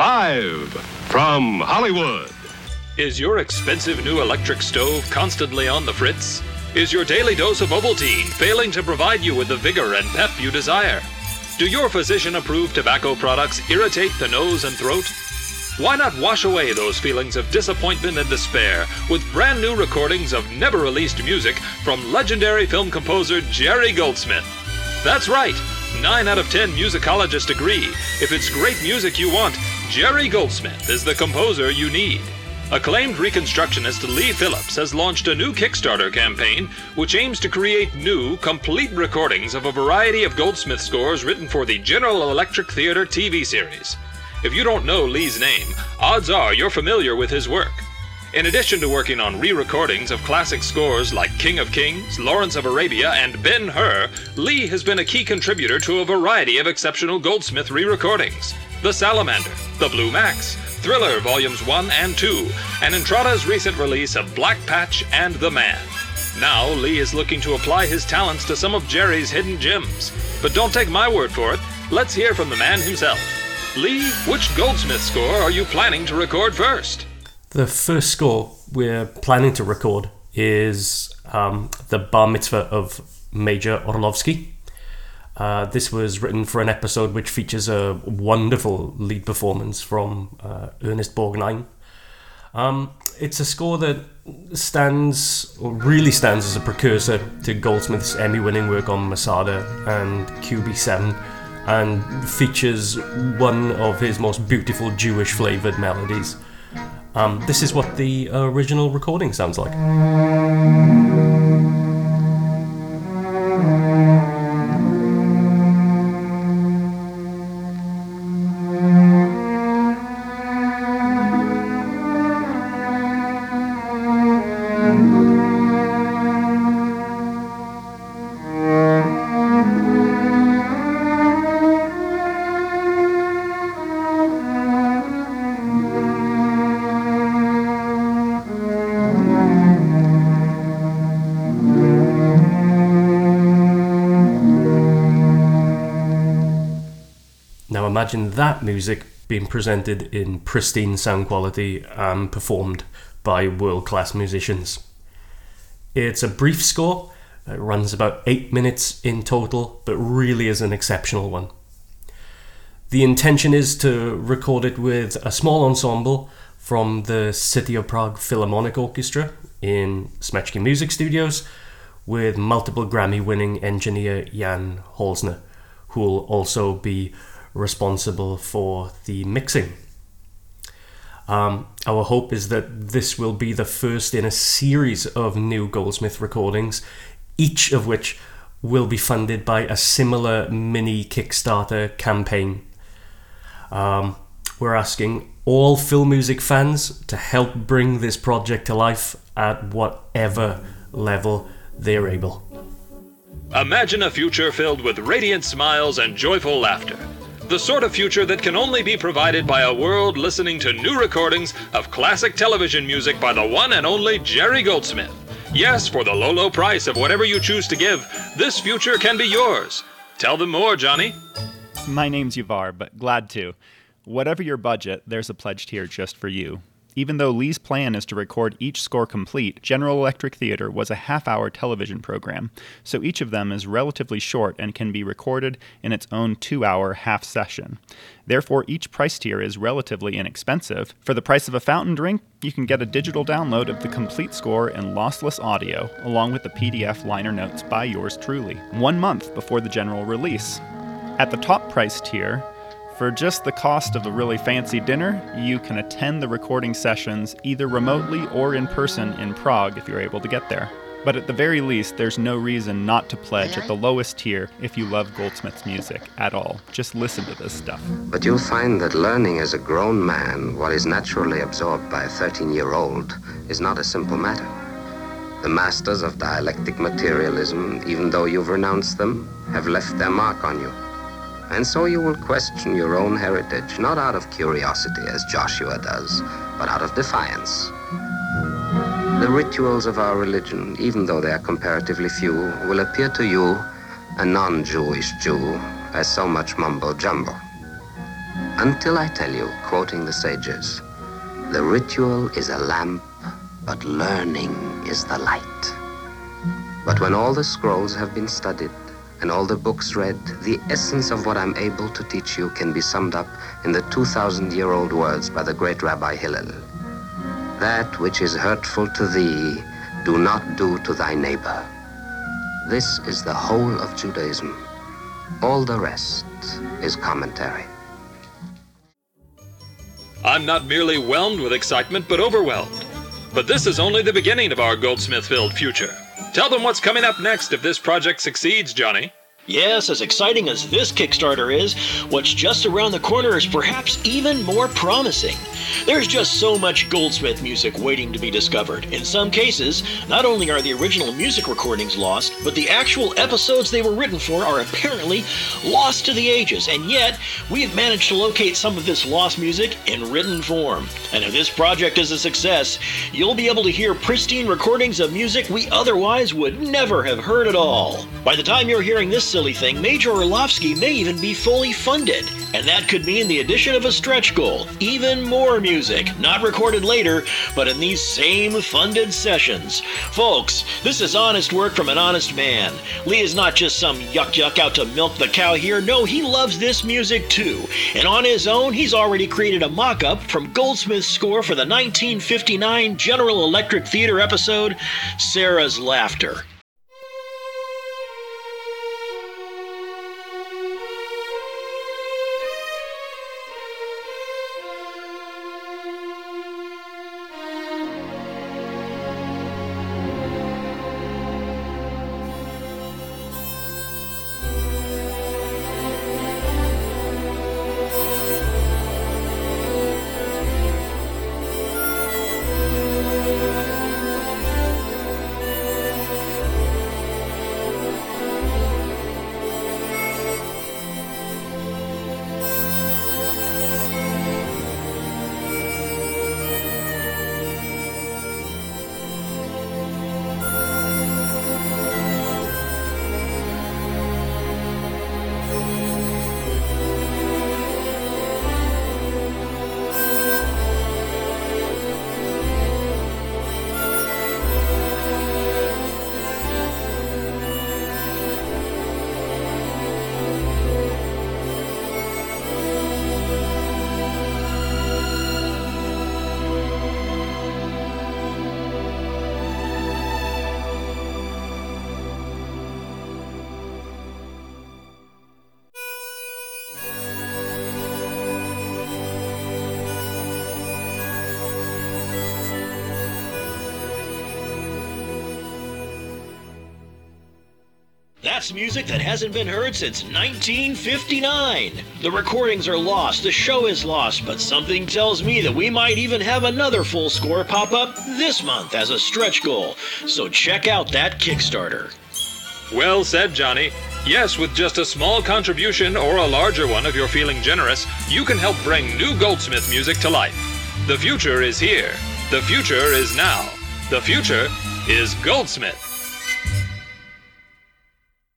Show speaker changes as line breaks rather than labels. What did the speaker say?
Live from Hollywood.
Is your expensive new electric stove constantly on the fritz? Is your daily dose of Ovaltine failing to provide you with the vigor and pep you desire? Do your physician approved tobacco products irritate the nose and throat? Why not wash away those feelings of disappointment and despair with brand new recordings of never released music from legendary film composer Jerry Goldsmith? That's right, 9 out of 10 musicologists agree. If it's great music you want, Jerry Goldsmith is the composer you need. Acclaimed reconstructionist Leigh Phillips has launched a new Kickstarter campaign which aims to create new, complete recordings of a variety of Goldsmith scores written for the General Electric Theater TV series. If you don't know Leigh's name, odds are you're familiar with his work. In addition to working on re recordings of classic scores like King of Kings, Lawrence of Arabia, and Ben Hur, Leigh has been a key contributor to a variety of exceptional Goldsmith re recordings The Salamander, The Blue Max, Thriller Volumes 1 and 2, and Intrada's recent release of Black Patch and The Man. Now, Leigh is looking to apply his talents to some of Jerry's hidden gems. But don't take my word for it, let's hear from the man himself. Leigh, which Goldsmith score are you planning to record first?
The first score we're planning to record is um, the Bar Mitzvah of Major Orlovsky. Uh, this was written for an episode which features a wonderful lead performance from uh, Ernest Borgnine. Um, it's a score that stands, or really stands as a precursor to Goldsmith's Emmy winning work on Masada and QB7 and features one of his most beautiful Jewish flavored melodies. Um, this is what the original recording sounds like. Now imagine that music being presented in pristine sound quality and performed by world class musicians. It's a brief score, it runs about 8 minutes in total, but really is an exceptional one. The intention is to record it with a small ensemble from the City of Prague Philharmonic Orchestra in Smecky Music Studios with multiple Grammy winning engineer Jan Holzner, who will also be responsible for the mixing. Um, our hope is that this will be the first in a series of new Goldsmith recordings, each of which will be funded by a similar mini Kickstarter campaign. Um, we're asking all film music fans to help bring this project to life at whatever level they're able.
Imagine a future filled with radiant smiles and joyful laughter. The sort of future that can only be provided by a world listening to new recordings of classic television music by the one and only Jerry Goldsmith. Yes, for the low, low price of whatever you choose to give, this future can be yours. Tell them more, Johnny.
My name's Yavar, but glad to. Whatever your budget, there's a pledge here just for you. Even though Leigh's plan is to record each score complete, General Electric Theater was a half hour television program, so each of them is relatively short and can be recorded in its own two hour half session. Therefore, each price tier is relatively inexpensive. For the price of a fountain drink, you can get a digital download of the complete score in lossless audio, along with the PDF liner notes by yours truly, one month before the general release. At the top price tier, for just the cost of a really fancy dinner, you can attend the recording sessions either remotely or in person in Prague if you're able to get there. But at the very least, there's no reason not to pledge at the lowest tier if you love Goldsmith's music at all. Just listen to this stuff.
But you'll find that learning as a grown man what is naturally absorbed by a 13 year old is not a simple matter. The masters of dialectic materialism, even though you've renounced them, have left their mark on you. And so you will question your own heritage, not out of curiosity as Joshua does, but out of defiance. The rituals of our religion, even though they are comparatively few, will appear to you, a non Jewish Jew, as so much mumbo jumbo. Until I tell you, quoting the sages, the ritual is a lamp, but learning is the light. But when all the scrolls have been studied and all the books read, the essence of what I'm able to teach you can be summed up in the 2,000 year old words by the great Rabbi Hillel. That which is hurtful to thee, do not do to thy neighbor. This is the whole of Judaism. All the rest is commentary.
I'm not merely whelmed with excitement, but overwhelmed. But this is only the beginning of our goldsmith filled future. Tell them what's coming up next if this project succeeds, Johnny.
Yes, as exciting as this Kickstarter is, what's just around the corner is perhaps even more promising. There's just so much Goldsmith music waiting to be discovered. In some cases, not only are the original music recordings lost, but the actual episodes they were written for are apparently lost to the ages, and yet we've managed to locate some of this lost music in written form. And if this project is a success, you'll be able to hear pristine recordings of music we otherwise would never have heard at all. By the time you're hearing this silly thing, Major Orlovsky may even be fully funded. And that could mean the addition of a stretch goal, even more music, not recorded later, but in these same funded sessions. Folks, this is honest work from an honest man. Leigh is not just some yuck yuck out to milk the cow here. No, he loves this music too. And on his own, he's already created a mock up from Goldsmith's score for the 1959 General Electric Theater episode, Sarah's Laughter. That's music that hasn't been heard since 1959. The recordings are lost, the show is lost, but something tells me that we might even have another full score pop up this month as a stretch goal. So check out that Kickstarter.
Well said, Johnny. Yes, with just a small contribution or a larger one if you're feeling generous, you can help bring new Goldsmith music to life. The future is here. The future is now. The future is Goldsmith.